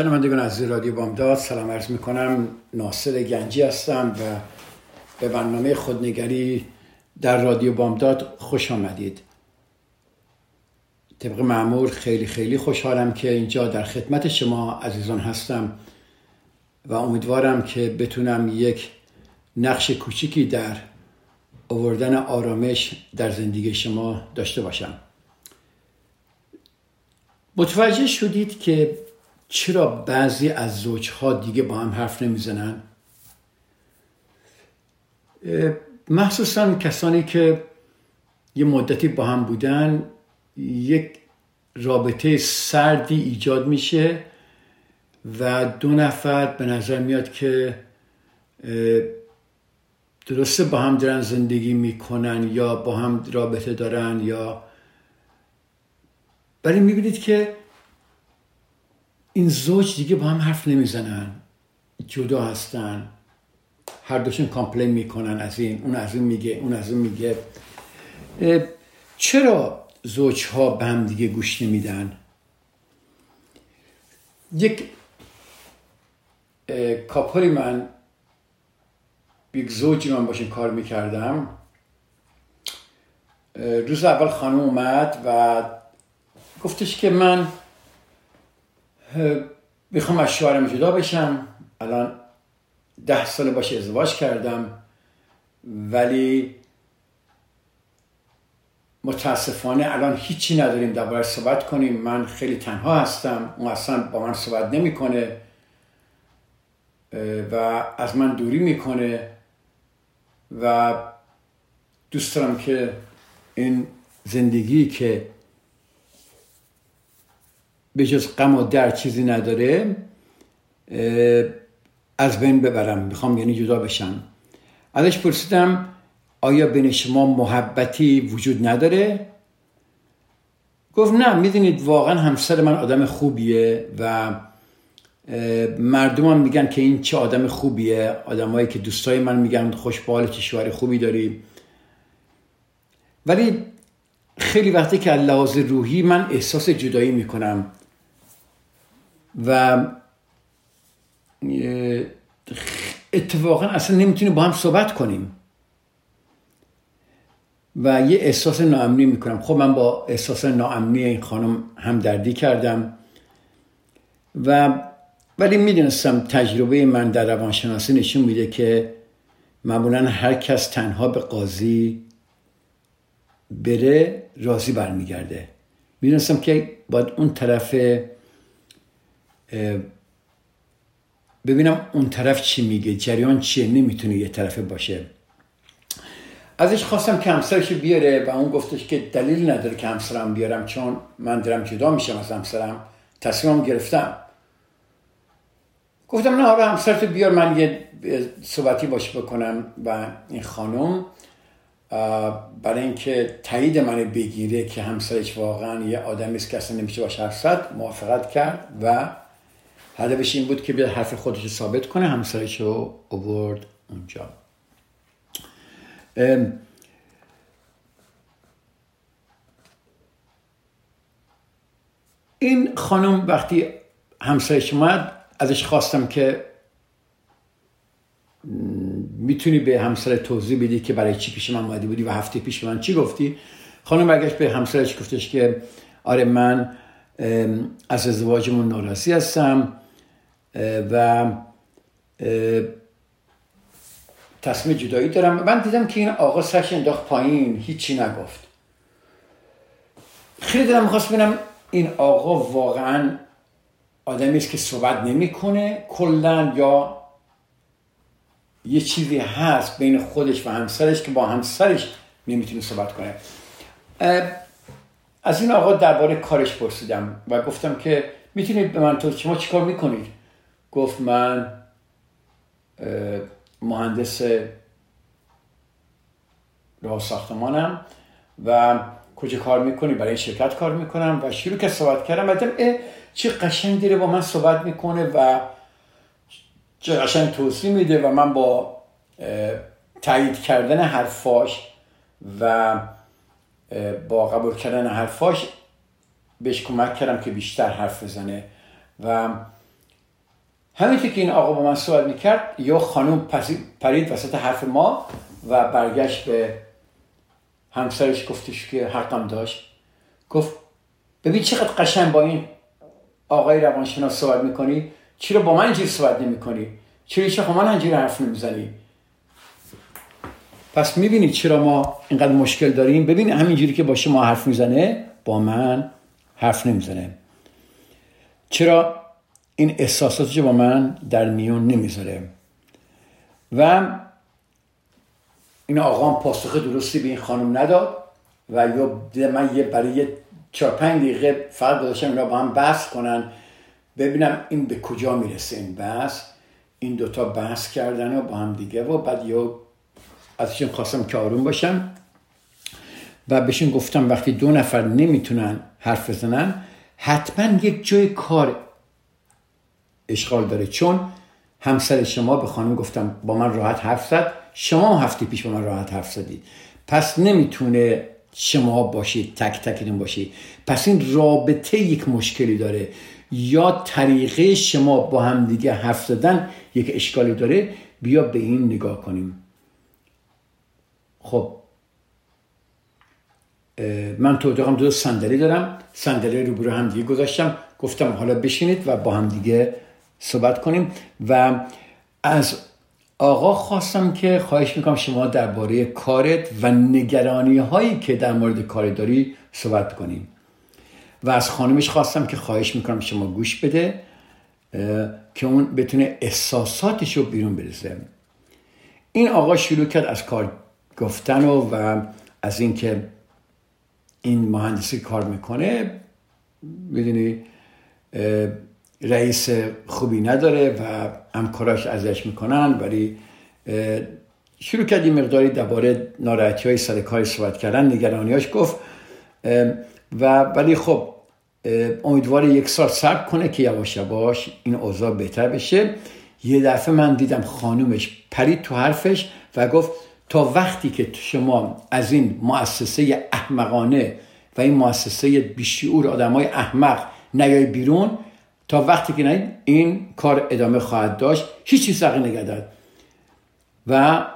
شنوندگان از رادیو بامداد سلام عرض می‌کنم. ناصر گنجی هستم و به برنامه خودنگری در رادیو بامداد خوش آمدید. طبق معمول خیلی خیلی خوشحالم که اینجا در خدمت شما عزیزان هستم و امیدوارم که بتونم یک نقش کوچیکی در آوردن آرامش در زندگی شما داشته باشم. متوجه شدید که چرا بعضی از زوجها دیگه با هم حرف نمی‌زنن؟ مخصوصا کسانی که یه مدتی با هم بودن یک رابطه سردی ایجاد میشه و دو نفر به نظر میاد که درسته با هم دارن زندگی می‌کنن یا با هم رابطه دارن یا ولی می‌بینید که این زوج دیگه با هم حرف نمی‌زنن. جدا هستن. هر دوشون کامپلین می‌کنن از این. اون از اون میگه اون از اون میگه. چرا زوج ها به هم دیگه گوش نمیدن؟ یک کاپوری من یک زوجی من باشین کار می‌کردم. روز اول خانم اومد و گفتش که من می‌خوام از شوهرم جدا بشم. الان ده سال باشه ازدواج کردم. ولی متاسفانه الان هیچی نداریم درباره صحبت کنیم. من خیلی تنها هستم. اون اصلا با من صحبت نمی‌کنه. و از من دوری می‌کنه. و دوست دارم که این زندگی که به جز غم و در چیزی نداره از بین ببرم. می‌خوام یعنی جدا بشم. ازش پرسیدم آیا بین شما محبتی وجود نداره؟ گفت نه می‌دونید واقعا همسر من آدم خوبیه و مردم هم میگن که این چه آدم خوبیه. آدمایی که دوستای من میگن خوش چه شوهر خوبی داری. ولی خیلی وقتی که لحاظ روحی من احساس جدایی می‌کنم. و اتفاقا اصلا نمی‌تونیم با هم صحبت کنیم. و یه احساس ناامنی می‌کنم. خب من با احساس ناامنی این خانم هم دردی کردم. و ولی می‌دونستم تجربه من در روانشناسی نشون میده که معمولا هر کس تنها به قاضی بره راضی برمیگرده. می‌دونستم که باید اون طرف ببینم اون طرف چی میگه جریان چیه؟ نمی‌تونه یه طرفه باشه. ازش خواستم که همسرش بیاره و اون گفتش که دلیل نداره که همسرم بیارم چون من دارم جدا میشم از همسرم. تصمیمم گرفتم. گفتم نه آره همسرت بیار من یه صحبتی باش بکنم و این خانم برای اینکه تایید من بگیره که همسرش واقعا یه آدمی است که اصلا نمیشه باش حرف موافقت کرد و هدفش این بود که بیاد حرف خودش رو ثابت کنه همسرش رو اوورد اونجا. این خانم وقتی همسرش اومد ازش خواستم که می‌تونی به همسر توضیح بدی که برای چی پیش من اومدی بودی و هفته پیش من چی گفتی؟ خانم برگشت به همسرش گفتش که آره من از ازدواجمون ناراضی هستم. و تصمیم جدایی دارم. من دیدم که این آقا سرش انداخت پایین هیچی نگفت. خیلی دارم می‌خواست ببینم این آقا واقعا آدمی است که صحبت نمی‌کنه کلا یا یه چیزی هست بین خودش و همسرش که با همسرش نمی‌تونه صحبت کنه. از این آقا درباره کارش پرسیدم و گفتم که می‌تونید به من تو شما چیکار می‌کنید؟ گفت من مهندس راه ساختمانم و کجا کار می‌کنی؟ برای شرکت کار می‌کنم؟ و شروع که صحبت کردم و اه چه قشنگ دیره با من صحبت می‌کنه و چه قشنگ توصیح میده و من با تایید کردن حرفاش و با قبول کردن حرفاش بهش کمک کردم که بیشتر حرف بزنه. و همینطور که این آقا با من صحبت می‌کرد یا خانم پرید وسط حرف ما و برگشت به همسرش گفتش که حقم داشت. گفت ببین چقدر قشنگ با این آقای روانشناس صحبت می‌کنی چرا با من اینجوری صحبت نمی‌کنی؟ چرا چه من اینجوری حرف نمی‌زنی؟ پس می‌بینی چرا ما اینقدر مشکل داریم. ببین همینجوری که با شما حرف می‌زنه با من حرف نمی‌زنه. چرا این احساساتش با من در میون نمی‌ذاره. و این آقا هم پاسخ درستی به این خانم نداد و یا من یه برای چهار پنج دقیقه فرق گذاشتم اینا با هم بحث کنن. ببینم این به کجا می‌رسه این بحث. این دوتا بحث کردن و با هم دیگه و بعد یا ازشون خواستم که آروم باشم و بهشون گفتم وقتی دو نفر نمی‌تونن حرف بزنن حتما یک جای کار اشغال داره. چون همسر شما به خانم گفتم با من راحت حرف زد. شما هفته پیش با من راحت حرف زدید پس نمی‌تونه شما باشید تک تکیدون باشید. پس این رابطه یک مشکلی داره. یا طریقه شما با هم دیگه حرف زدن یک اشکالی داره بیا به این نگاه کنیم. خب. من تو اتاقم دو صندلی دارم. صندلی رو برو هم دیگه گذاشتم. گفتم حالا بشینید و با هم دیگه صحبت کنیم و از آقا خواستم که خواهش می‌کنم شما درباره کارت و نگرانی هایی که در مورد کار داری صحبت کنیم. و از خانمش خواستم که خواهش می‌کنم شما گوش بده که اون بتونه احساساتش رو بیرون برسه. این آقا شروع کرد از کار گفتن و, و از اینکه این مهندسی کار می‌کنه می‌دونی رئیس خوبی نداره و همکاراش ازش می‌کنن ولی شروع کرد مقداری درباره ناراحتی های سر کاری صحبت کردن نگرانیاش گفت. و ولی خب امیدوار یک سال صبر کنه که یواش یواش این اوضاع بهتر بشه. یه دفعه من دیدم خانومش پرید تو حرفش و گفت تا وقتی که شما از این مؤسسه احمقانه و این مؤسسه بیشعور آدم های احمق نیای بیرون تا وقتی که این کار ادامه خواهد داشت هیچی سقی نگردد و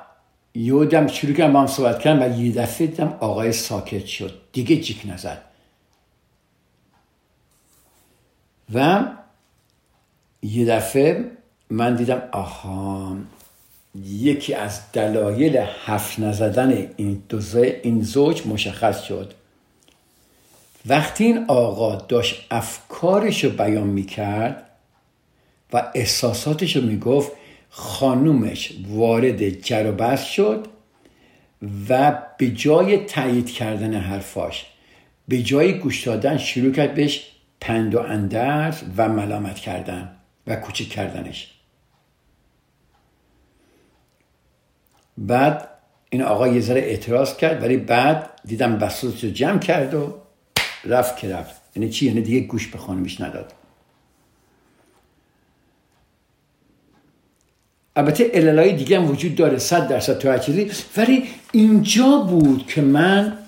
یودم شروع کردم با هم صحبت کردم و یه دفعه دیدم آقای ساکت شد. دیگه جیک نزد. و یه دفعه من دیدم آها یکی از دلایل حرف نزدن این, این زوج مشخص شد. وقتی این آقا داشت افکارش رو بیان می‌کرد و احساساتش رو می‌گفت خانومش وارد جر و بحث شد و به جای تایید کردن حرفاش به جای گوش دادن شروع کرد بهش پند و اندرز و ملامت کردن و کوچک کردنش. بعد این آقا یه ذره اعتراض کرد ولی بعد دیدم بساطش رو جمع کرد و رفت که رفت. یعنی چی؟ یعنی دیگه گوش به خانمش نداد. البته عللای دیگه هم وجود داره صد درصد تو هر چیزی. ولی اینجا بود که من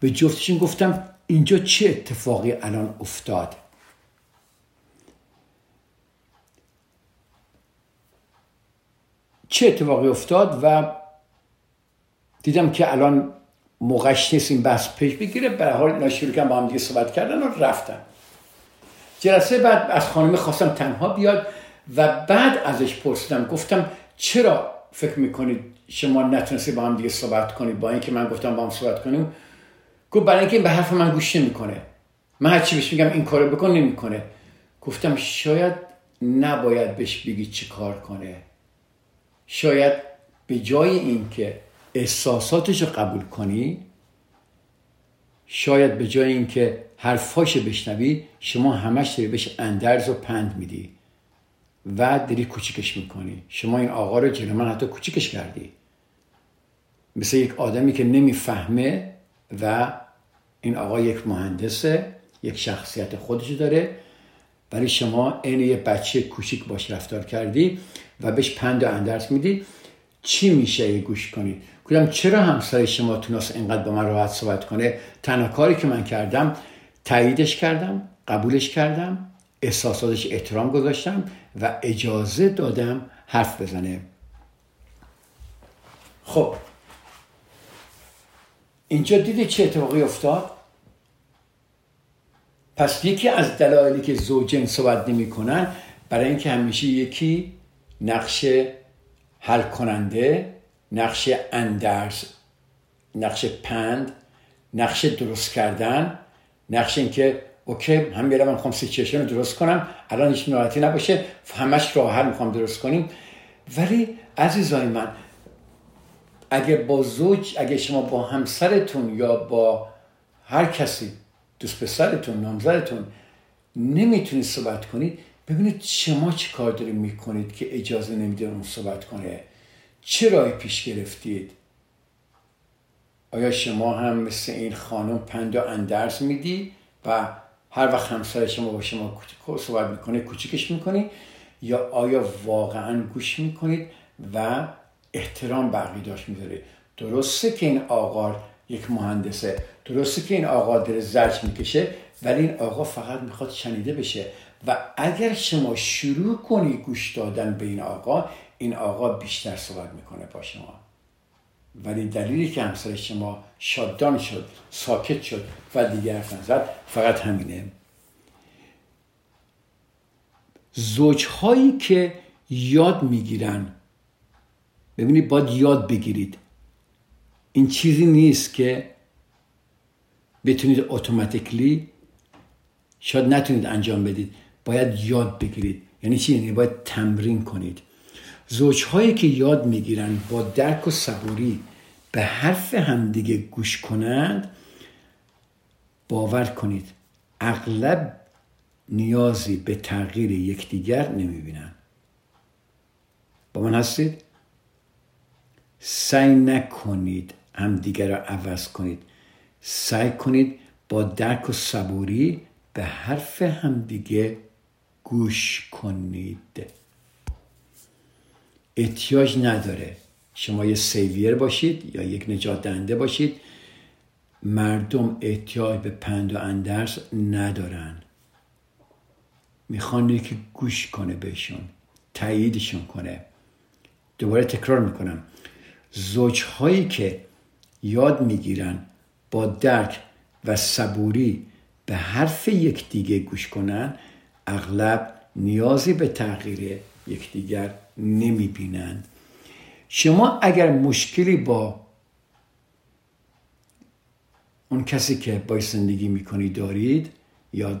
به جفتشون گفتم اینجا چه اتفاقی الان افتاد؟ چه اتفاقی افتاد و دیدم که الان موقعش نیست این بحث پیش بگیره. به حال اینا شروع با هم دیگه صحبت کردن و رفتن. جلسه بعد از خانم خواستم تنها بیاد و بعد ازش پرسیدم. گفتم چرا فکر می‌کنید شما نتونستی با هم دیگه صحبت کنید؟ با اینکه من گفتم با هم صحبت کنیم. گفت برای اینکه این به حرف من گوش نمی‌کنه. من هر چی بهش میگم این کارو بکن نمی‌کنه. گفتم شاید نباید بهش بگی چی کار کنه. شاید به جای اینکه احساساتش رو قبول کنی شاید به جای اینکه حرفاش بشنوی شما همش داری بهش اندرز و پند میدی و داری کوچیکش می‌کنی. شما این آقا رو جلو من حتی کوچیکش کردی. مثل یک آدمی که نمی‌فهمه و این آقا یک مهندسه یک شخصیت خودش داره. ولی شما عین یه بچه کوچیک باش رفتار کردی و بهش پند و اندرس میدی. چی میشه یه گوش کنید؟ گفتم چرا همسر شما تونست اینقدر با من راحت صحبت کنه؟ تنها کاری که من کردم تاییدش کردم قبولش کردم احساساتش احترام گذاشتم و اجازه دادم حرف بزنه. خب. اینجا دیدی چه اتفاقی افتاد؟ پس یکی از دلایلی که زوجین صحبت نمی‌کنن برای اینکه همیشه یکی نقش حل کننده نقش اندرز نقش پند نقش درست کردن نقش اینکه اوکی هم میرم من می‌خوام سیچویشن رو درست کنم الان هیچ ناراحتی نباشه همش راه حل می‌خوام درست کنیم. ولی عزیزای من اگه با زوج اگه شما با همسرتون یا با هر کسی دوست پسرتون نامزدتون نمی‌تونید صحبت کنید ببینید شما چی کار دارید می‌کنید که اجازه نمیده اون صحبت کنه؟ چه رای پیش گرفتید؟ آیا شما هم مثل این خانم پند و اندرس میدی و هر وقت همسر شما با شما صحبت می‌کنه کوچیکش می‌کنی؟ یا آیا واقعا گوش می‌کنید و احترام بقی داشت می‌ذاره درسته که این آقا یک مهندسه درسته که این آقا در زرج می‌کشه ولی این آقا فقط می‌خواد شنیده بشه. و اگر شما شروع کنی گوش دادن به این آقا این آقا بیشتر صحبت می‌کنه با شما. ولی دلیلی که همسر شما شادان شد ساکت شد و دیگر حرف فقط همینه. زوجهایی که یاد می‌گیرن ببینید باید یاد بگیرید. این چیزی نیست که بتونید اتوماتیکلی شاید نتونید انجام بدید. باید یاد بگیرید. یعنی چی؟ یعنی باید تمرین کنید. زوجهایی که یاد می‌گیرن با درک و صبوری به حرف همدیگه گوش کنند باور کنید اغلب نیازی به تغییر یکدیگر نمی‌بینن. با من هستید؟ سعی نکنید همدیگر را عوض کنید. سعی کنید با درک و صبوری به حرف همدیگه گوش کنید. احتیاج نداره شما یه سیویر باشید یا یک نجات دهنده باشید. مردم احتیاج به پند و اندرس ندارن. می‌خوان که گوش کنه بهشون تاییدشون کنه. دوباره تکرار می‌کنم. زوجهایی که یاد می‌گیرن با درک و صبوری به حرف یکدیگه گوش کنن اغلب نیازی به تغییر یکدیگر نمی‌بینند. شما اگر مشکلی با اون کسی که با زندگی می‌کنی دارید یا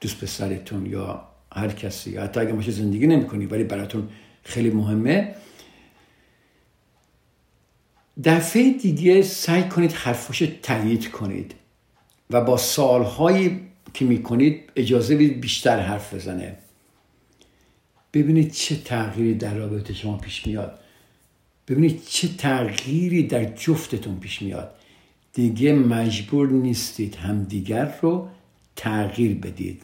دوست پسرتون یا هر کسی یا حتی اگر مشه زندگی نمی‌کنی ولی براتون خیلی مهمه دفعه دیگه سعی کنید حرفاش تایید کنید و با سالهایی که می‌کنید اجازه بدید بیشتر حرف بزنه. ببینید چه تغییری در رابطه شما پیش میاد. ببینید چه تغییری در جفتتون پیش میاد. دیگه مجبور نیستید همدیگر رو تغییر بدید.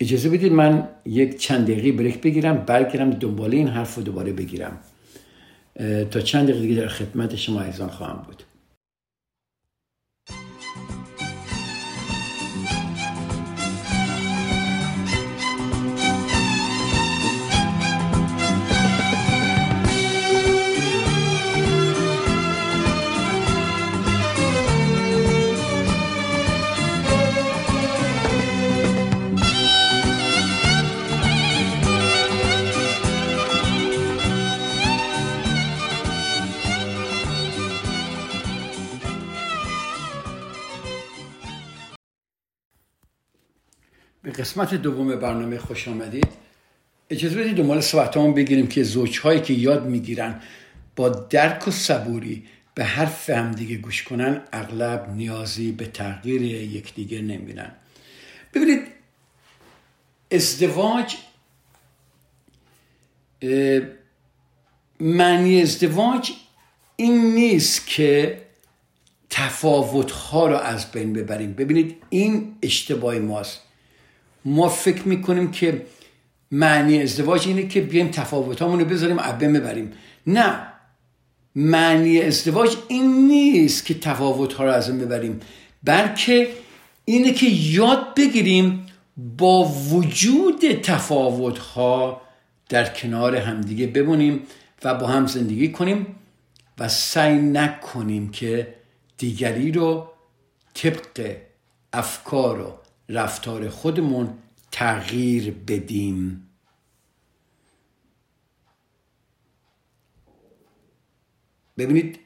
اجازه بدید من یک چند دقیقه بریک بگیرم برگردم دنبال این حرف رو دوباره بگیرم. تا چند دقیقه در خدمت شما ایزان خواهم بود. قسمت دوم برنامه خوش آمدید. اجازه بدید دنبال صحبت بگیریم که زوجهایی که یاد می‌گیرن با درک و صبوری به حرف همدیگه گوش کنن اغلب نیازی به تغییر یکدیگه نمی‌بینن. ببینید ازدواج معنی ازدواج این نیست که تفاوت ها رو از بین ببریم. ببینید این اشتباه ماست. ما فکر می‌کنیم که معنی ازدواج اینه که بیایم تفاوت رو بذاریم بین ببریم. نه. معنی ازدواج این نیست که تفاوت ها رو از ببریم بلکه اینه که یاد بگیریم با وجود تفاوت ها در کنار همدیگه بمونیم و با هم زندگی کنیم و سعی نکنیم که دیگری رو طبق افکار و رفتار خودمون تغییر بدیم. ببینید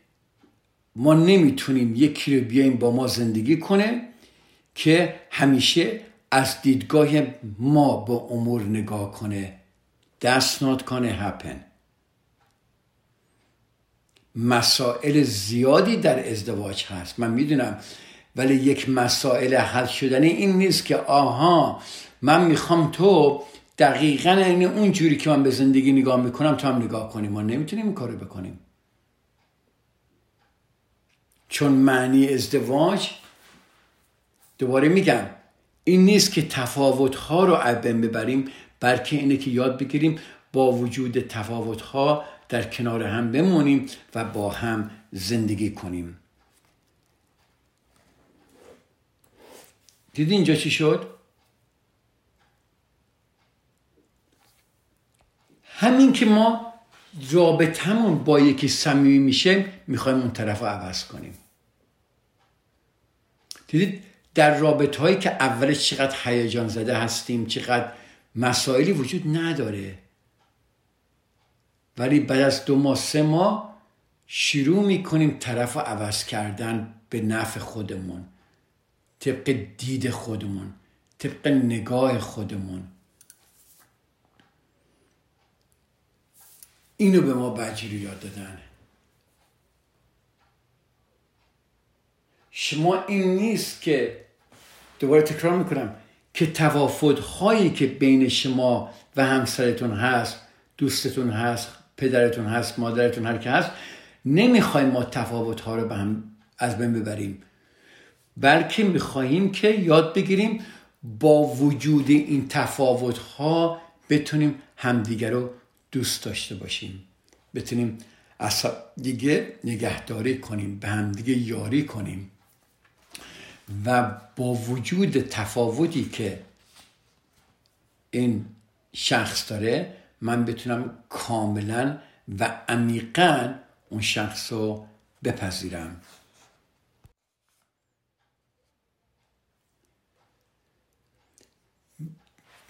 ما نمی‌تونیم یکی رو بیایم با ما زندگی کنه که همیشه از دیدگاه ما به امور نگاه کنه. That's not gonna happen. مسائل زیادی در ازدواج هست. من می‌دونم ولی یک مسائل حل شدنی این نیست که آها من می‌خوام تو دقیقا این اون جوری که من به زندگی نگاه می‌کنم تو هم نگاه کنیم ما نمی‌تونیم این کارو بکنیم. چون معنی ازدواج دوباره میگم این نیست که تفاوت ها رو عبن ببریم بلکه اینه که یاد بگیریم با وجود تفاوت ها در کنار هم بمونیم و با هم زندگی کنیم. دیدی اینجا چی شد؟ همین که ما رابطمون با یکی صمیمی میشه می‌خوایم اون طرف رو عوض کنیم. دیدید در رابطه هایی که اولش چقدر هیجان زده هستیم چقدر مسائلی وجود نداره. ولی بعد از دو ماه سه ماه شروع می‌کنیم طرف رو عوض کردن به نفع خودمون. طبق دید خودمون طبق نگاه خودمون. اینو به ما بجی رو یاد دادن. شما این نیست که دوباره تکرار می‌کنم که توافت هایی که بین شما و همسرتون هست دوستتون هست پدرتون هست مادرتون هر که هست نمی‌خوایم ما تفاوت ها رو به هم از بین ببریم. بلکه می‌خواهیم که یاد بگیریم با وجود این تفاوت ها بتونیم همدیگر رو دوست داشته باشیم. بتونیم از دیگه نگهداری کنیم به همدیگه یاری کنیم. و با وجود تفاوتی که این شخص داره من بتونم کاملا و عمیقا اون شخص رو بپذیرم.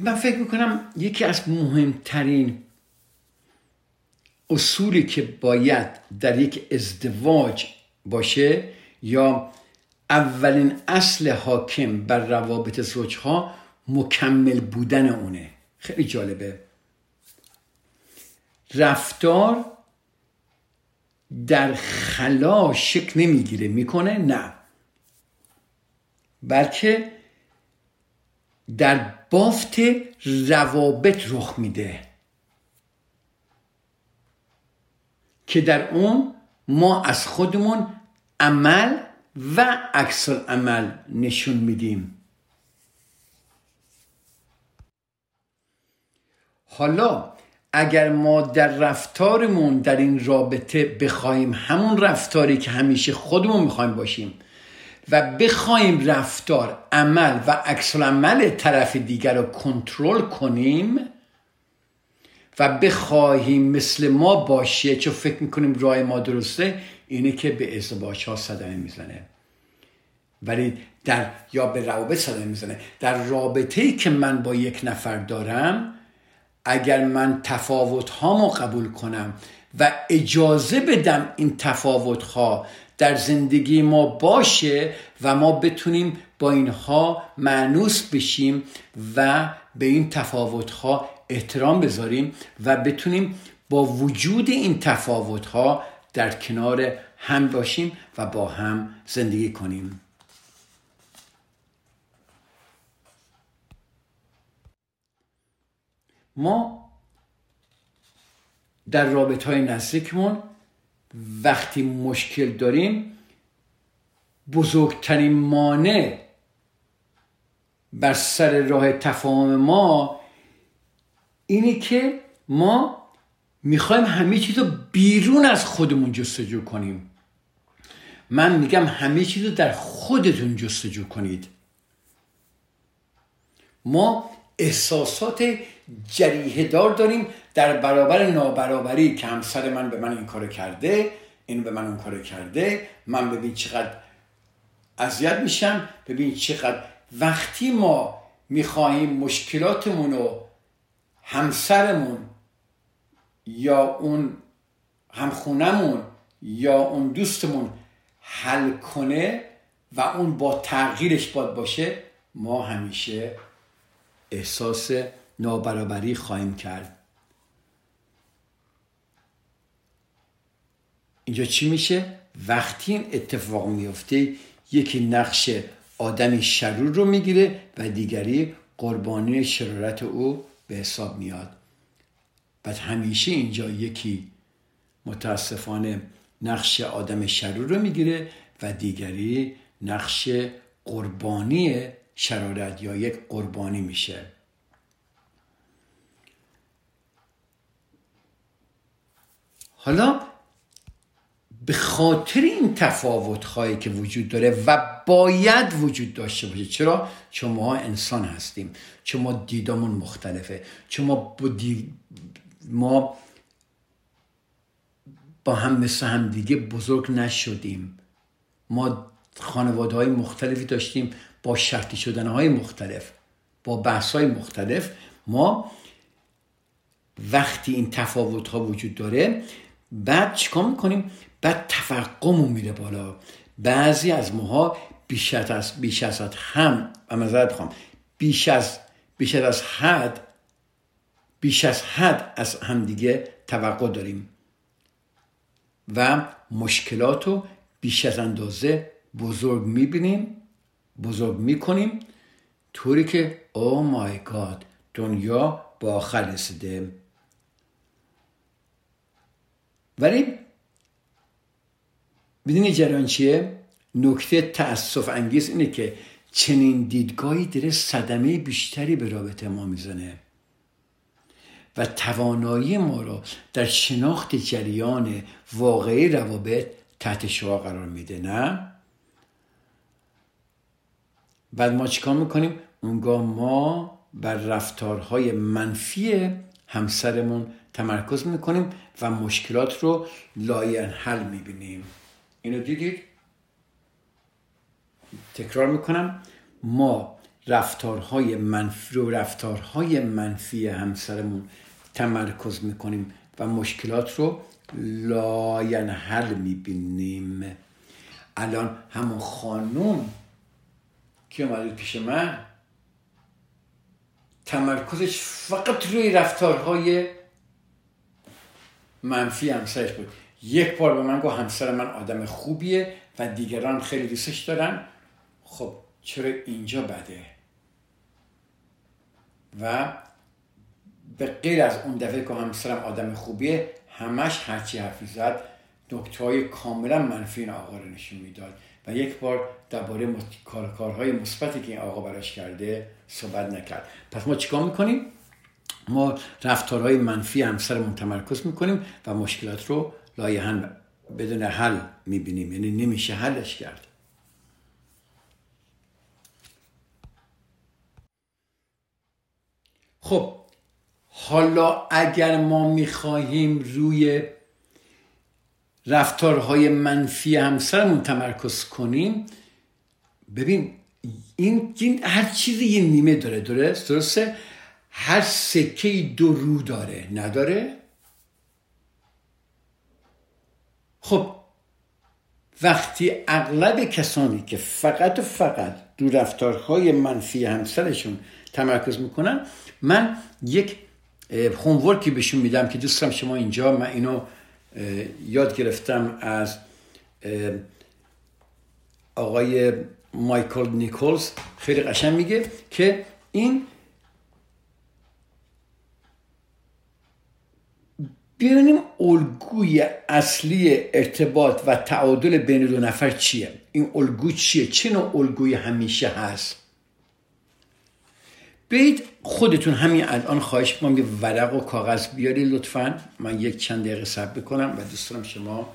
من فکر می‌کنم یکی از مهمترین اصولی که باید در یک ازدواج باشه یا اولین اصل حاکم بر روابط زوجها مکمل بودن اونه. خیلی جالبه. رفتار در خلا شکل نمی‌گیره. می‌کنه؟ نه. بلکه در بافت روابط رخ میده. که در اون ما از خودمون عمل و عکس عمل نشون میدیم. حالا اگر ما در رفتارمون در این رابطه بخوایم همون رفتاری که همیشه خودمون می‌خوایم باشیم و بخوایم رفتار عمل و عکس عمل طرف دیگر رو کنترل کنیم و بخواهیم مثل ما باشه چون فکر می‌کنیم راه ما درسته اینه که به ازدواج ها صدمه می‌زنه. ولی در یا به روابط صدمه می‌زنه. در رابطه ای که من با یک نفر دارم اگر من تفاوت هامو قبول کنم و اجازه بدم این تفاوت ها در زندگی ما باشه و ما بتونیم با اینها معنوس بشیم و به این تفاوتها احترام بذاریم و بتونیم با وجود این تفاوتها در کنار هم باشیم و با هم زندگی کنیم. ما در رابط های نزدیکمون وقتی مشکل داریم بزرگترین مانع بر سر راه تفاهم ما اینه که ما می‌خوایم همه چیز رو بیرون از خودمون جستجو کنیم. من میگم همه چیز رو در خودتون جستجو کنید. ما احساسات جریه دار داریم. در برابر نابرابری که همسر من به من این کار کرده این به من اون کار کرده من ببین چقدر اذیت میشم ببین چقدر وقتی ما می‌خواهیم مشکلاتمون رو همسرمون یا اون همخونمون یا اون دوستمون حل کنه و اون با تغییرش باد باشه ما همیشه احساس نابرابری خواهیم کرد. اینجا چی میشه؟ وقتی این اتفاق میفته یکی نقش آدمی شرور رو می‌گیره و دیگری قربانی شرارت او به حساب میاد. بعد همیشه اینجا یکی متاسفانه نقش آدم شرور رو می‌گیره و دیگری نقش قربانی شرارت یا یک قربانی میشه. حالا به خاطر این تفاوت هایی که وجود داره و باید وجود داشته باشه چرا؟ چون ما انسان هستیم چون ما دیدامون مختلفه چون ما با, ما با هم مثل هم دیگه بزرگ نشدیم ما خانواده های مختلفی داشتیم با شرطی شدن های مختلف با بحث های مختلف ما وقتی این تفاوت ها وجود داره بعد چیکار می‌کنیم؟ بعد تفقمون میره بالا. بعضی از ماها بیش از بیش از هم و بخوام بیش از بیش از حد بیش از حد از همدیگه توقع داریم. و مشکلات رو بیش از اندازه بزرگ می‌بینیم بزرگ می‌کنیم طوری که او مای گاد دنیا با آخر رسیده. ولی می‌دونی جریان چیه؟ نکته تاسف انگیز اینه که چنین دیدگاهی داره صدمه بیشتری به رابطه ما می‌زنه و توانایی ما را در شناخت جریان واقعی روابط تحت شعا قرار میده نه؟ بعد ما چیکار می‌کنیم؟ اونگاه ما بر رفتارهای منفی همسرمون تمرکز می‌کنیم و مشکلات رو لاین حل می‌بینیم. اینو دیدید؟ تکرار می‌کنم. ما رفتارهای منفی رو رفتارهای منفی همسرمون تمرکز می‌کنیم و مشکلات رو لاین حل می‌بینیم. الان همون خانوم که اومده پیش من تمرکزش فقط روی رفتارهای منفی همسرش بود. یک بار به من گفت همسر من آدم خوبیه و دیگران خیلی دوستش دارن. خب چرا اینجا بده؟ و به غیر از اون دفعه که همسرم آدم خوبیه همش هرچی حرفی زد نکته های کاملا منفی این آقا رو نشون می‌داد. و یک بار درباره کارهای مثبتی که این آقا براش کرده صحبت نکرد. پس ما چیکار می‌کنیم؟ ما رفتارهای منفی همسرمون تمرکز می‌کنیم و مشکلات رو لایحن بدون حل می‌بینیم. یعنی نمیشه حلش کرد. خب حالا اگر ما می‌خواهیم روی رفتارهای منفی همسرمون تمرکز کنیم ببین این, این هر چیزی یه نیمه داره درست؟ درسته؟ هر سکه دو رو داره. نداره؟ خب وقتی اغلب کسانی که فقط و فقط رو رفتارهای منفی همسرشون تمرکز می‌کنن من یک هومورکی بهشون میدم که دوستم شما اینجا من اینو یاد گرفتم از آقای مایکل نیکولز خیلی قشنگ میگه که این ببینیم الگوی اصلی ارتباط و تعادل بین دو نفر چیه؟ این الگو چیه؟ چه نوع الگوی همیشه هست؟ بیت خودتون همین الان خواهش می‌کنم یه ورق و کاغذ بیاری لطفا. من یک چند دقیقه صبر بکنم و دوست شما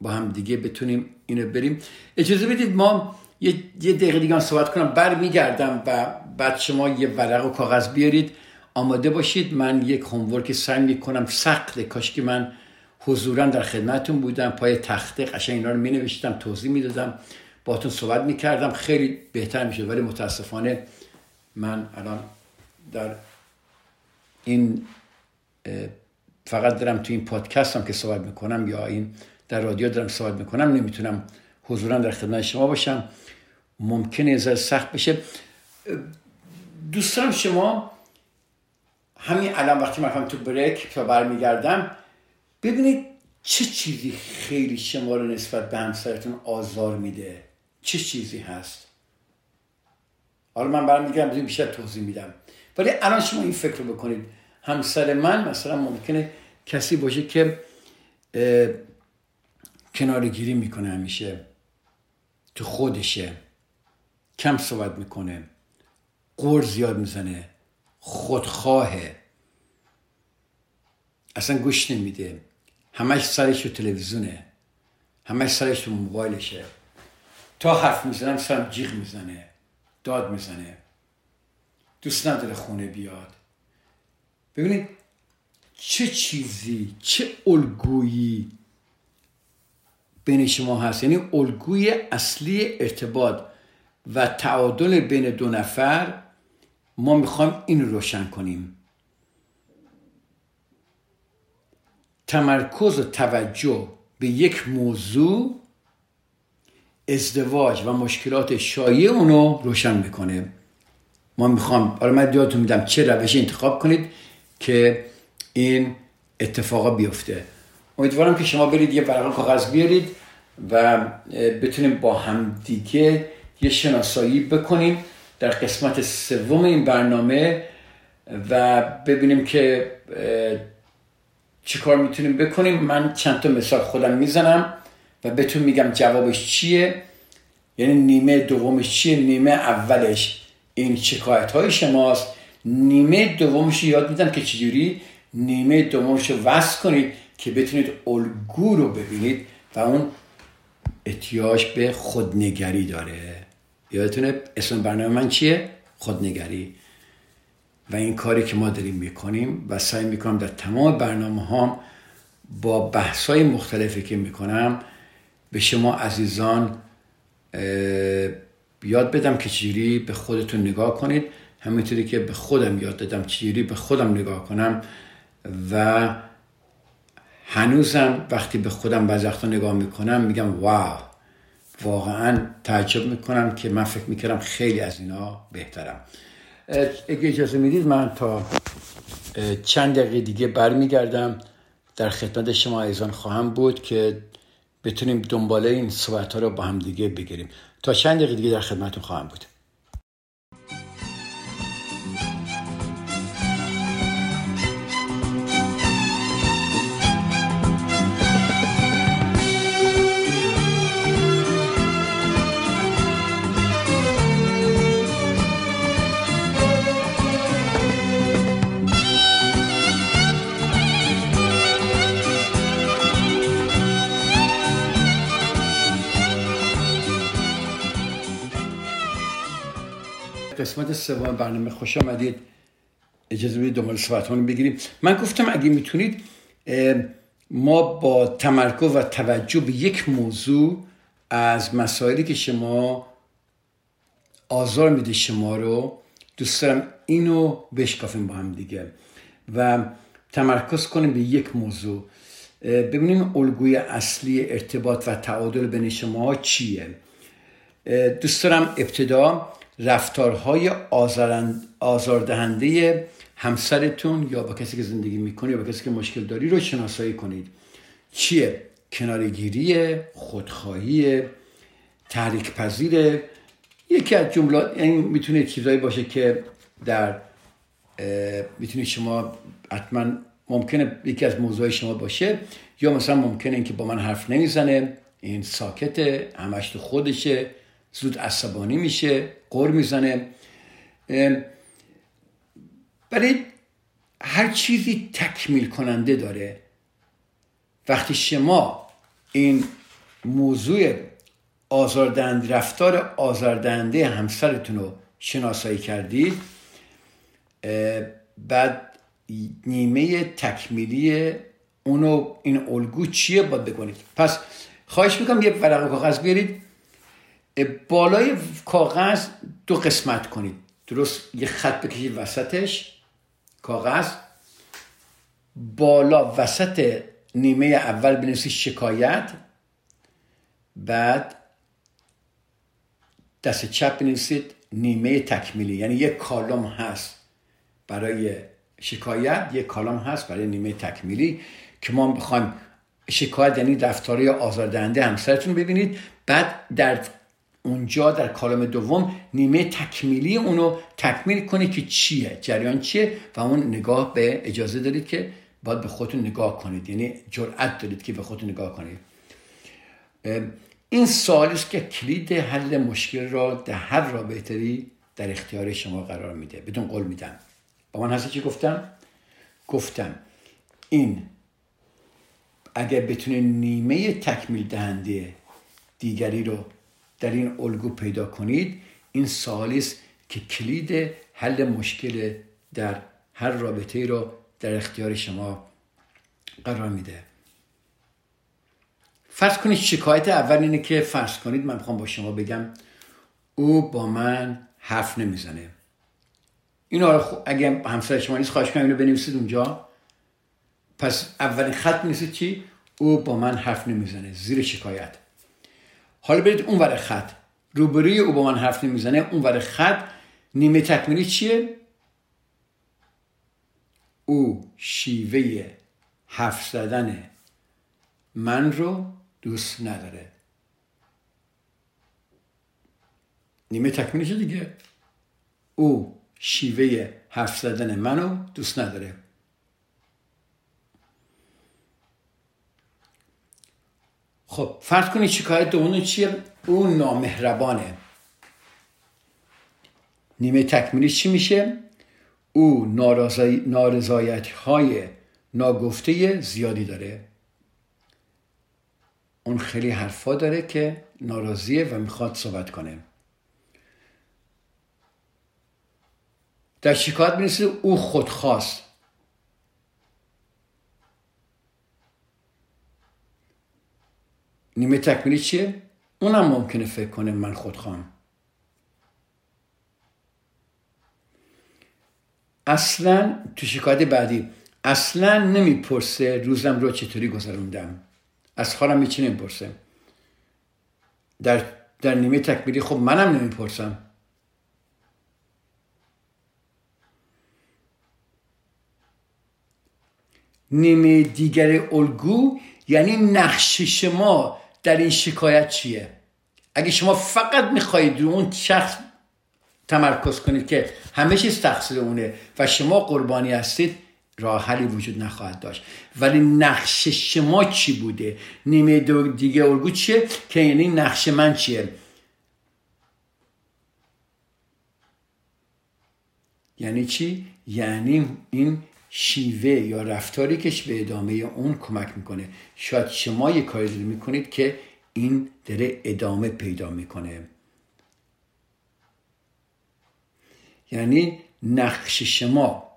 با هم دیگه بتونیم اینو بریم. اجازه بدید ما یه, دقیقه دیگه صحبت کنم. برمیگردم و بعد شما یه ورق و کاغذ بیارید. آماده باشید. من یک هومورک سعی می‌کنم سخت کاش که من حضورا در خدمتون بودم. پای تخته قشنگ اینا رو می نوشتم توضیح می‌دادم. باتون صحبت می‌کردم. خیلی بهتر می‌شد. ولی متاسفانه من الان در این فقط دارم تو این پادکست هم که صحبت می‌کنم یا این در رادیو دارم صحبت می‌کنم. نمی‌تونم حضورا در خدمت شما باشم. ممکنه از سخت بشه. دوستان شما همین الان وقتی من تو بریک تا برمیگردم ببینید چه چیزی خیلی شما رو نسبت به همسرتون آزار میده. چه چیزی هست؟ حالا من برمیگردم بزنید بیشتر توضیح میدم. ولی الان شما این فکر رو بکنید. همسر من مثلا ممکنه کسی باشه که کنارگیری می‌کنه همیشه. تو خودشه. کم صحبت می‌کنه. قور زیاد می‌زنه خودخواهه. اصلا گوش نمیده. همش سرش تو تلویزیونه. همش سرش تو موبایلشه. تا حرف می‌زنم سرم جیغ می‌زنه داد می‌زنه. دوست نداره خونه بیاد. ببینید چه چیزی چه الگویی بین شما هست. یعنی الگوی اصلی ارتباط و تعادل بین دو نفر ما می‌خوایم این رو روشن کنیم. تمرکز و توجه به یک موضوع ازدواج و مشکلات شایع اونو روشن می‌کنه. ما می‌خوام آره من یادتون میدم چه روشی انتخاب کنید که این اتفاقا بیفته. امیدوارم که شما برید یه ورقه کاغذ بیارید و بتونیم با همدیگه یه شناسایی بکنیم. در قسمت سوم این برنامه و ببینیم که چی کار می‌تونیم بکنیم. من چند تا مثال خودم می‌زنم و بهتون میگم جوابش چیه. یعنی نیمه دومش چیه؟ نیمه اولش. این شکایت های شماست. نیمه دومش یاد میدم که چجوری؟ نیمه دومش رو وصل کنید که بتونید الگو رو ببینید و اون احتیاج به خودنگری داره. یادتونه اسم برنامه من چیه؟ خودنگری. و این کاری که ما داریم می‌کنیم و سعی می‌کنم در تمام برنامه ها با بحث های مختلفی که می‌کنم به شما عزیزان یاد بدم که چجوری به خودتون نگاه کنید. همینطوری که به خودم یاد دادم چجوری به خودم نگاه کنم و هنوزم وقتی به خودم بعضی نگاه می‌کنم میگم واو. واقعا تعجب می‌کنم که من فکر می‌کردم خیلی از اینا بهترم. اگه اجازه می‌دید من تا چند دقیقه دیگه برمیگردم. در خدمت شما ایزان خواهم بود که بتونیم دنباله این صحبت ها رو با هم دیگه بگیریم. تا چند دقیقه دیگه در خدمتون خواهم بود. قسمت سوم برنامه خوش آمدید. اجازه بدید دنبال صحبتمون بگیریم. من گفتم اگه می‌تونید ما با تمرکز و توجه به یک موضوع از مسائلی که شما آزار میده شما رو دوست دارم اینو بشکافیم با هم دیگه و تمرکز کنیم به یک موضوع. ببینیم الگوی اصلی ارتباط و تعادل بین شما چیه. دوست دارم ابتدا رفتارهای آزاردهنده همسرتون یا با کسی که زندگی می‌کنه یا با کسی که مشکل داری رو شناسایی کنید. چیه؟ کنارگیری خودخواهی تحریک پذیره یکی از جملات این می‌تونه چیزایی باشه که در می‌تونه شما حتما ممکنه یکی از موضوع شما باشه. یا مثلا ممکنه اینکه با من حرف نمی‌زنه. این ساکته همش تو خودشه. زود عصبانی میشه قر می‌زنه. ولی هر چیزی تکمیل کننده داره. وقتی شما این موضوع آزاردهنده رفتار آزاردهنده همسرتون رو شناسایی کردید بعد نیمه تکمیلی اونو این الگو چیه باید بکنید پس خواهش می‌کنم یه ورق کاغذ بیارید. بالای کاغذ دو قسمت کنید. درست یه خط بکشید وسطش کاغذ. بالا وسط نیمه اول بنویسید شکایت. بعد دست چپ بنویسید نیمه تکمیلی. یعنی یک کالم هست برای شکایت یک کالم هست برای نیمه تکمیلی که ما بخوایم شکایت یعنی دفتاری آزاردهنده همسرتون ببینید. بعد در اونجا در کالم دوم نیمه تکمیلی اونو تکمیل کنید که چیه جریان چیه؟ و اون نگاه به اجازه دارید که باید به خودتون نگاه کنید. یعنی جرأت دارید که به خودتون نگاه کنید. این سوالی که کلید حل مشکل را در هر رابطه‌ای در اختیار شما قرار میده. بدون قول میدم. با من هستی چی گفتم؟ گفتم این اگر بتونه نیمه تکمیل دهنده دیگری رو در این الگو پیدا کنید این سوالی است که کلید حل مشکل در هر رابطه رو در اختیار شما قرار میده. فرض کنید شکایت اول اینه که فرض کنید من می‌خوام با شما بگم او با من حرف نمی‌زنه. اینو اگه همسر شما نیست خواهش کنم اینو بنویسید اونجا. پس اولین خط میسید چی؟ او با من حرف نمی‌زنه زیر شکایت. حالا برید اون ور خط. روبروی او با من حرف نمی‌زنه. اون ور خط نیمه تکمیلی چیه؟ او شیوه حرف زدن من رو دوست نداره. نیمه تکمیلی دیگه؟ او شیوه حرف زدن منو دوست نداره. خب فرض کنید شکایت دوم چیه؟ او نامهربانه. نیمه تکمیلی چی میشه؟ او نارضایت های ناگفته زیادی داره. اون خیلی حرفا داره که ناراضیه و می‌خواد صحبت کنه. در شکایت می‌رسه او خودخواست. نیمه تکمیلی چیه؟ اونم ممکنه فکر کنه من خودخواهم. اصلا تو شکایت بعدی اصلا نمی‌پرسه روزم رو چطوری گذروندم. از خالم میچی نمی‌پرسه. در, در نیمه تکمیلی خب منم نمی‌پرسم. نیمه دیگر الگو یعنی نقش شما در این شکایت چیه؟ اگه شما فقط می‌خواهید رو اون شخص تمرکز کنید که همه چیز تقصیر اونه و شما قربانی هستید راه حلی وجود نخواهد داشت. ولی نقش شما چی بوده؟ نیمه دیگه الگو چیه؟ که یعنی نقش من چیه؟ یعنی چی؟ یعنی این شیوه یا رفتاری که به ادامه اون کمک می‌کنه. شاید شما یه کاری داری می‌کنید که این داره ادامه پیدا می‌کنه. یعنی نقش شما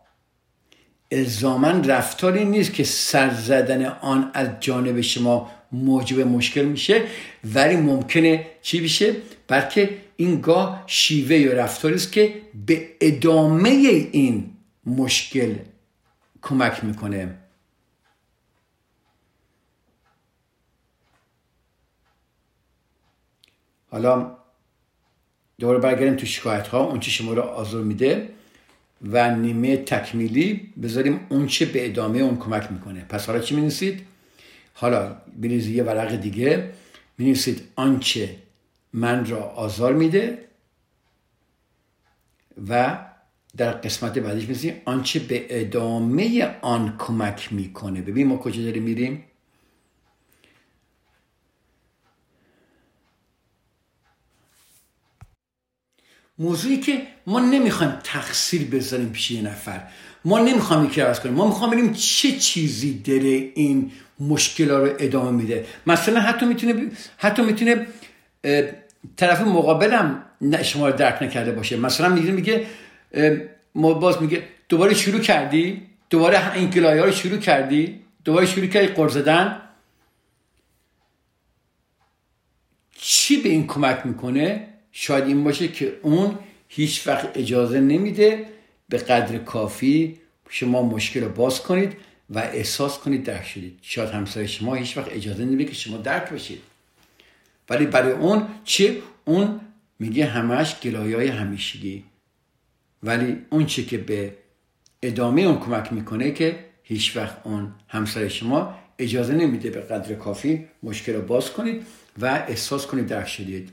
الزاما رفتاری نیست که سر زدن آن از جانب شما موجب مشکل میشه ولی ممکنه چی بشه؟ بلکه این گاه شیوه یا رفتاری است که به ادامه این مشکل کمک می‌کنه. حالا دوباره برگردیم تو شکایت ها اون چه شما رو آزار میده و نیمه تکمیلی بذاریم اون چه به ادامه اون کمک می‌کنه. پس حالا چی می‌نویسید؟ حالا بریزید یه ورق دیگه. می‌نویسید آنچه من را آزار میده و در قسمت بعدیش میسیم آنچه به ادامه آن کمک می‌کنه. ببین ما کجا داریم میریم. موضوعی که ما نمی‌خوایم تقصیر بذاریم پیش یه نفر. ما نمی‌خوایم یکی عوض کنیم. ما می‌خوایم ببینیم چه چیزی داره این مشکل رو ادامه میده. مثلا حتی می‌تونه حتی می‌تونه طرف مقابلم شما رو درک نکرده باشه. مثلا میگه میگه ما باز میگه دوباره شروع کردی؟ دوباره این گلایه رو شروع کردی؟ دوباره شروع کردی قرض زدن چی به این کمک می‌کنه؟ شاید این باشه که اون هیچ وقت اجازه نمیده به قدر کافی شما مشکل رو باز کنید و احساس کنید درک شدید. شاید همسر شما هیچ وقت اجازه نمیده که شما درک بشید. ولی برای اون چی؟ اون میگه همش گلایای همیشگی. ولی اون چی که به ادامه اون کمک می‌کنه که هیچ وقت اون همسر شما اجازه نمیده به قدر کافی مشکل رو باز کنید و احساس کنید درک شدید.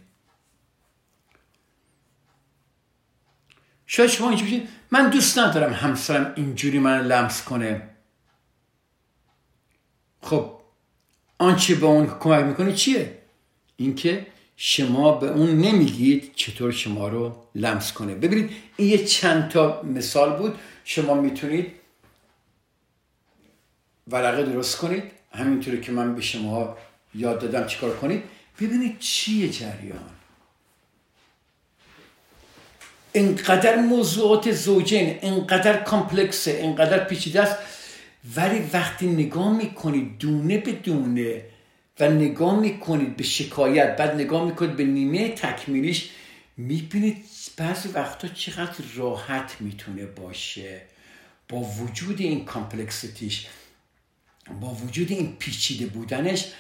شاید شما اینجوری من دوست ندارم همسرم اینجوری من لمس کنه. خب آنچه به اون کمک می‌کنه چیه؟ اینکه شما به اون نمیگید چطور شما رو لمس کنه. ببینید این یه چند تا مثال بود. شما می‌تونید ورقه درست کنید. همینطوری که من به شما یاد دادم چیکار کنید. ببینید چیه جریان. اینقدر موضوعات زوجین اینقدر کامپلکسه اینقدر پیچیده است. ولی وقتی نگاه می‌کنید دونه به دونه و نگاه می‌کنید به شکایت بعد نگاه می‌کنید به نیمه تکمیلیش می‌بینید بعضی وقتا چقدر راحت می‌تونه باشه. با وجود این کامپلکسیتیش با وجود این پیچیده بودنش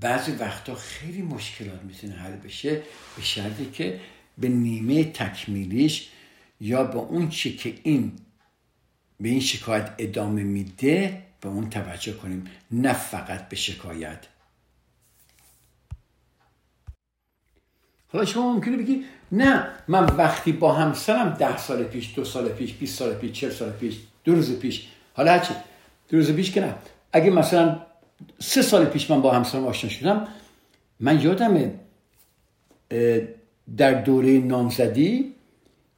بعضی وقتا خیلی مشکلات می‌تونه حل بشه به شرطی که به نیمه تکمیلیش یا به اون چی که این به این شکایت ادامه میده به اون توجه کنیم نه فقط به شکایت. حالا شما ممکنه بگی نه من وقتی با همسرم ده سال پیش دو سال پیش 20 سال پیش چهل سال پیش دو روز پیش حالا هرچی دو روز پیش که نه. اگه مثلا سه سال پیش من با همسرم آشنا شدم من یادمه در دوره نامزدی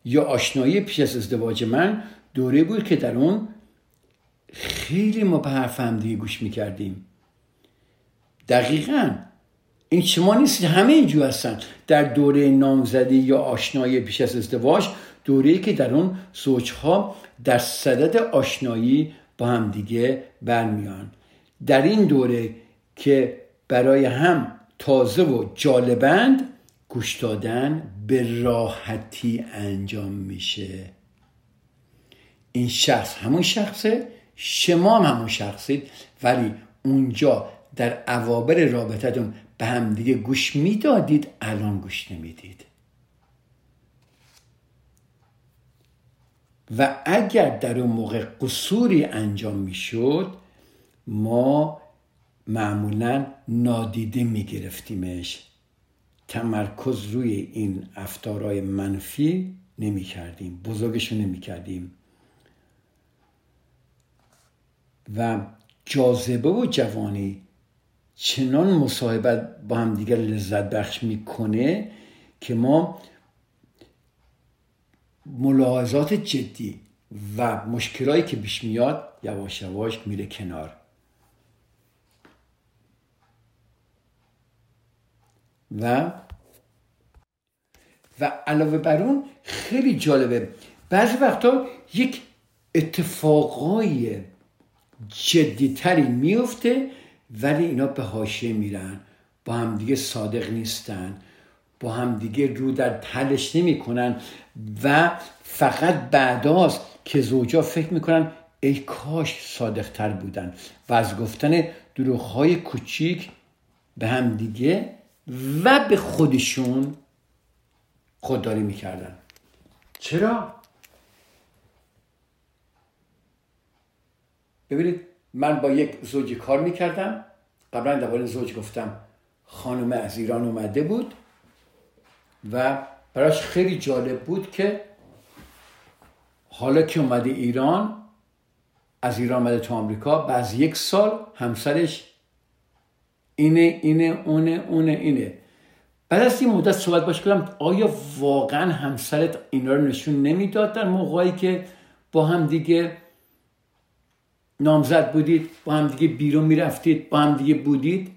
یا آشنایی پیش از ازدواج من دوره بود که در اون خیلی ما به حرف هم دیگه گوش می‌کردیم. دقیقا. این شما نیست همه اینجور هستن. در دوره نامزدی یا آشنایی پیش از ازدواج دوره که در اون زوجها در صدد آشنایی با هم دیگه برمیان. در این دوره که برای هم تازه و جالبند گوش دادن به راحتی انجام میشه. این شخص همون شخصه. شما هم همون شخصید ولی اونجا در اوابر رابطتون به هم دیگه گوش می‌دادید الان گوش نمی‌دید. و اگر در اون موقع قصوری انجام می‌شد ما معمولا نادیده میگرفتیمش. تمرکز روی این افتارای منفی نمی کردیم بزرگشو نمی کردیم و جاذبه و جوانی چنان مصاحبت با هم دیگر لذت بخش می‌کنه که ما ملاحظات جدی و مشکلایی که پیش میاد یواش یواش میره کنار. و و علاوه بر اون خیلی جالبه. بعضی وقتا یک اتفاقای جدیتری میفته ولی اینا به حاشیه میرن. با هم دیگه صادق نیستن. با هم دیگه رو در تلش نمی‌کنن. و فقط بعداست که زوجا فکر می‌کنن ای کاش صادق تر بودن. و از گفتن دروغ های کوچیک به هم دیگه و به خودشون خودداری می‌کردن. چرا؟ ببینید من با یک زوجی کار می‌کردم. قبلا درباره زوج گفتم خانم از ایران اومده بود و براش خیلی جالب بود که حالا که اومده ایران از ایران اومده تو آمریکا بعد یک سال همسرش اینه اینه اونه اونه اینه. بعد از این مدت صحبت باش کردم آیا واقعا همسرت اینا رو نشون نمی‌داد در موقعی که با هم دیگه نامزد بودید با هم دیگه بیرون می‌رفتید با هم دیگه بودید.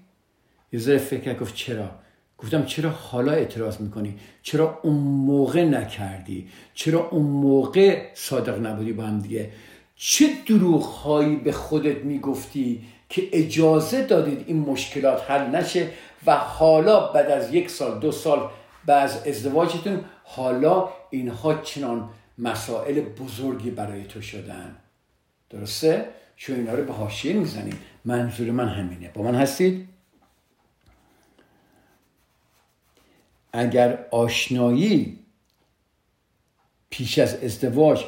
ذره فکر گفت چرا؟ گفتم چرا حالا اعتراض می‌کنی؟ چرا اون موقع نکردی؟ چرا اون موقع صادق نبودی با هم دیگه؟ چه دروغ هایی به خودت می‌گفتی که اجازه دادید این مشکلات حل نشه و حالا بعد از یک سال دو سال بعد از ازدواجتون حالا اینها چنان مسائل بزرگی برای تو شدن. درسته؟ چون اینا رو به حاشیه می‌زنیم. منظور من همینه. با من هستید؟ اگر آشنایی پیش از ازدواج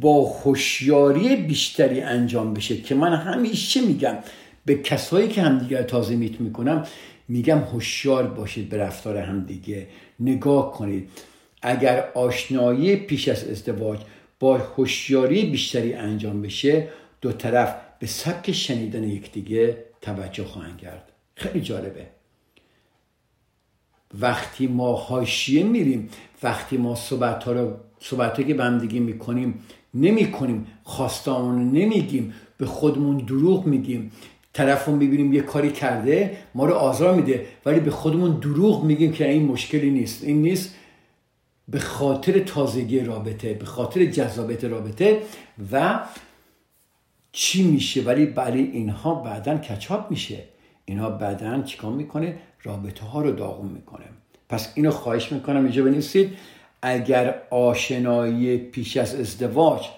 با هوشیاری بیشتری انجام بشه که من همیشه میگم به کسایی که همدیگه تازه میت می‌کنم میگم هوشیار باشید به رفتار همدیگه. نگاه کنید. اگر آشنایی پیش از ازدواج با هوشیاری بیشتری انجام بشه دو طرف به سبک شنیدن یکدیگه توجه خواهند کرد. خیلی جالبه. وقتی ما حاشیه میریم وقتی ما صحبت ها رو صحبت که به هم دیگه می‌کنیم نمی کنیم خواستامون نمیگیم به خودمون دروغ میگیم طرف رو می‌بینیم یه کاری کرده ما رو آزار میده ولی به خودمون دروغ میگیم که این مشکلی نیست. این نیست به خاطر تازگی رابطه به خاطر جذابیت رابطه و چی میشه؟ ولی برای اینها بعدا کچاپ میشه. اینها بعدا چیکار می‌کنه؟ رابطه ها رو داغون می‌کنه. پس اینو خواهش می‌کنم اینجا بنویسید. اگر آشنایی پیش از ازدواج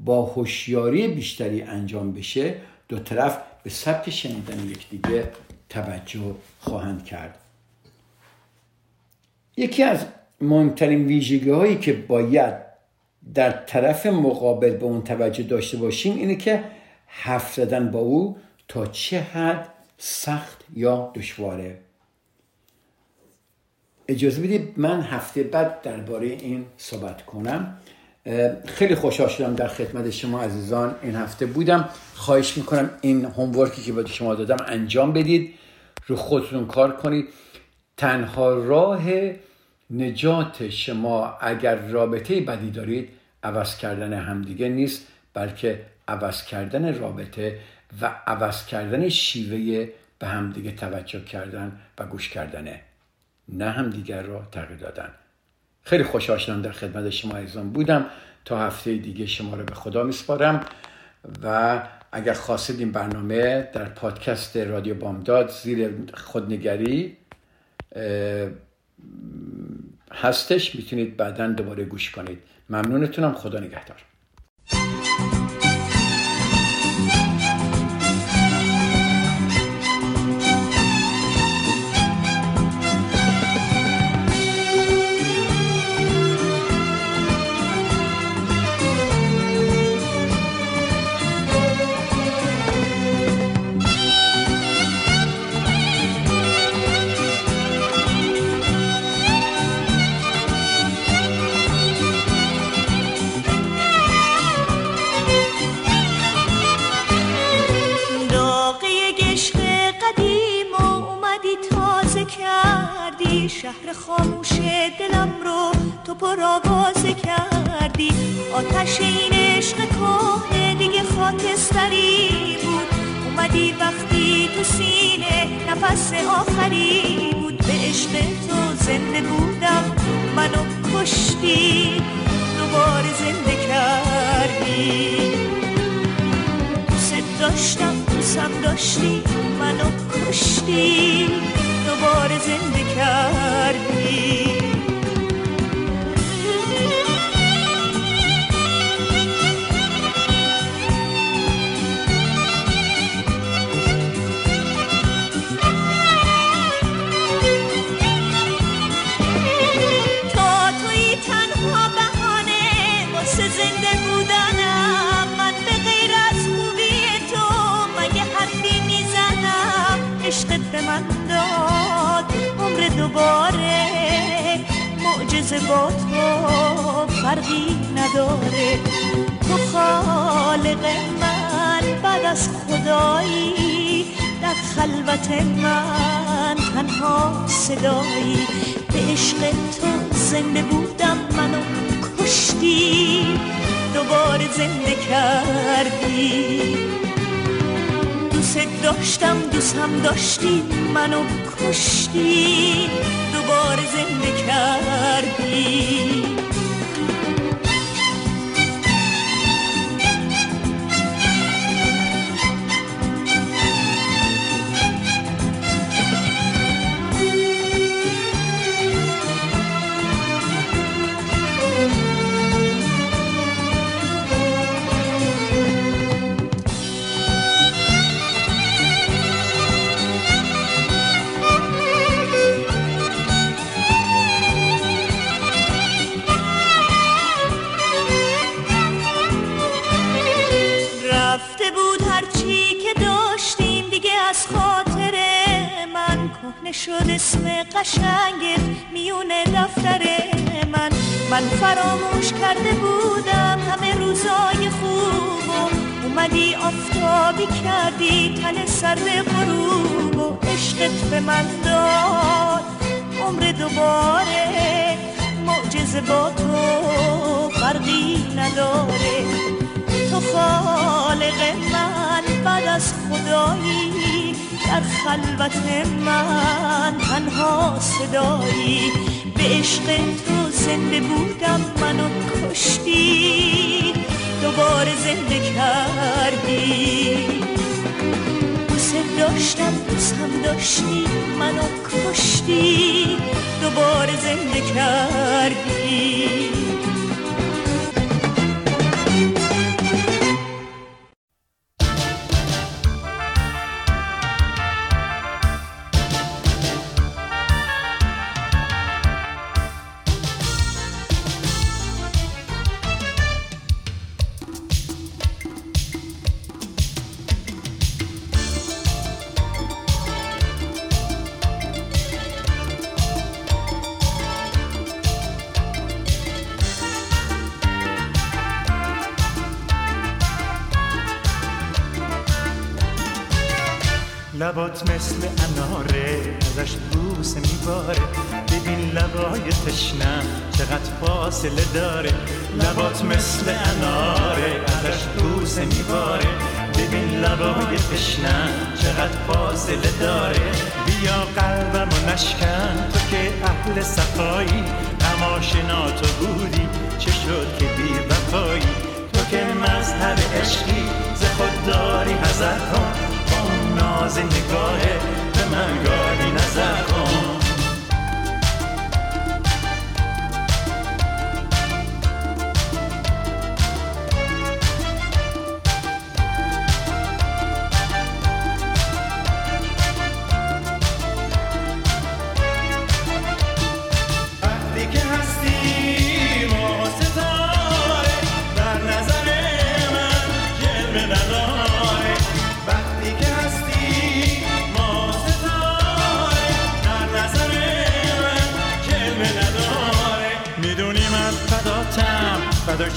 با هوشیاری بیشتری انجام بشه دو طرف به سبک شنیدن یکدیگه توجه خواهند کرد. یکی از مهمترین ویژگی هایی که باید در طرف مقابل به اون توجه داشته باشیم اینه که حرف زدن با او تا چه حد سخت یا دشواره. اجازه بدید من هفته بعد درباره این صحبت کنم. خیلی خوشحال شدم در خدمت شما عزیزان این هفته بودم. خواهش می‌کنم این هومورکی که به شما دادم انجام بدید. رو خودتون کار کنید. تنها راه نجات شما اگر رابطه بدی دارید عوض کردن همدیگه نیست بلکه عوض کردن رابطه و عوض کردن شیوه به همدیگه توجه کردن و گوش کردنه نه هم دیگر را تغییر دادن. خیلی خوشحال شدم در خدمت شما عزیزان بودم. تا هفته دیگه شما رو به خدا میسپارم. و اگر خواستید این برنامه در پادکست رادیو بامداد زیر خودنگری هستش می‌تونید بعدا دوباره گوش کنید. ممنونتونم. خدا نگهدار. شهر خاموش دلم رو تو پر آواز کردی. آتش این عشق کهنه دیگه خاکستری بود. اومدی وقتی تو سینه نفس آخری بود. به عشق تو زنده بودم. منو کشتی دوباره زنده کردی. دوست داشتم دوستم داشتی منو کشتی. دوباره زنده کردی. معجزه با تو فرقی نداره. تو خالق من بعد از خدایی در خلوت من تنها صدایی. به عشق تو زنده بودم منو کشتی دوباره زنده کردی. دوست داشتم دوست هم داشتی منو کشتی. دوباره زنده کردی. من کهنه شد اسم قشنگت میونه دفتر من. من فراموش کرده بودم همه روزای خوب اومدی آفتابی کردی تن سر غروب و عشقت به من داد. عمر دوباره معجزه با تو فرقی نداره. تو بعد از خدایی در خلوت من تنها صدایی. به عشق تو زنده بودم منو کشتی. دوباره زنده کردی. دوست داشتم دوست هم داشتی منو کشتی. دوباره زنده کردی.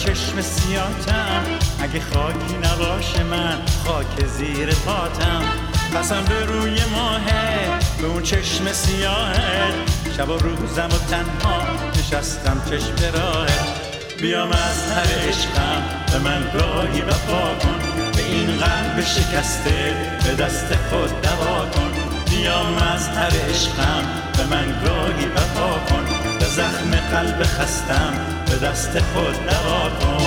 چشم سیاتم اگه خاکی نباشه من خاک زیر پاتم. قسم به روی ماهه به اون چشم سیاهه. شب و روزم و تنها نشستم چشم راهت بیا مظهر عشقم به من گاهی وفا کن. به این قلب شکسته به دست خود دوا کن. بیا مظهر عشقم به من گاهی وفا کن. به زخم قلب خستم به دست خود دوا کن.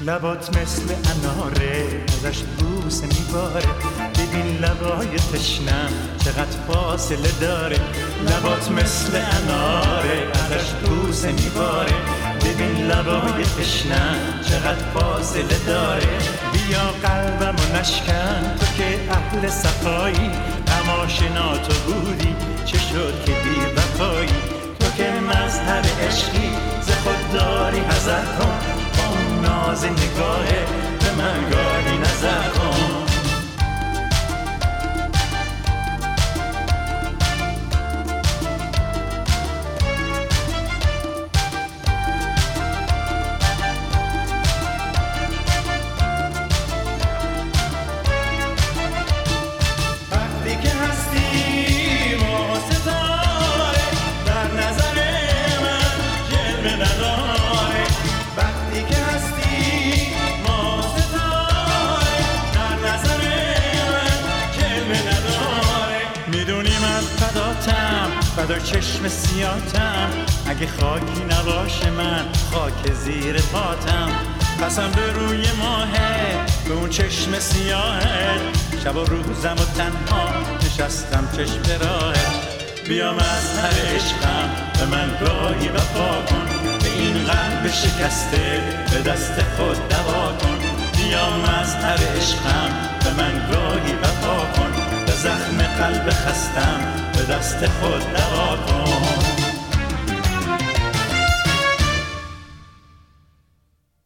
لبات مثل اناره ازش بوسه میباره. ببین لبای تشنم چقدر فاصله داره؟ لبات مثل اناره ازش بوسه میباره. ببین لبای تشنم چقدر فاصله داره. بیا قلبمو نشکن تو که اهل صفایی. تماشنا تو بودی چه شد که بی وفایی تو که مذهب عشقی ز خود داری حذر کن. اون ناز نگاهه به من گاهی نظر کن. فدا چشم سیاتم اگه خاکی نباشه من خاک زیر پاتم. قسم به روی ماهه به اون چشم سیاهه. شب و روزم و تنها نشستم چشم راهه. بیا مظهر عشقم به من گاهی وفا کن. به این قلب شکسته به دست خود دوا کن. بیا مظهر عشقم به من گاهی وفا کن. به زخم قلب خستم دست خود نبا کن.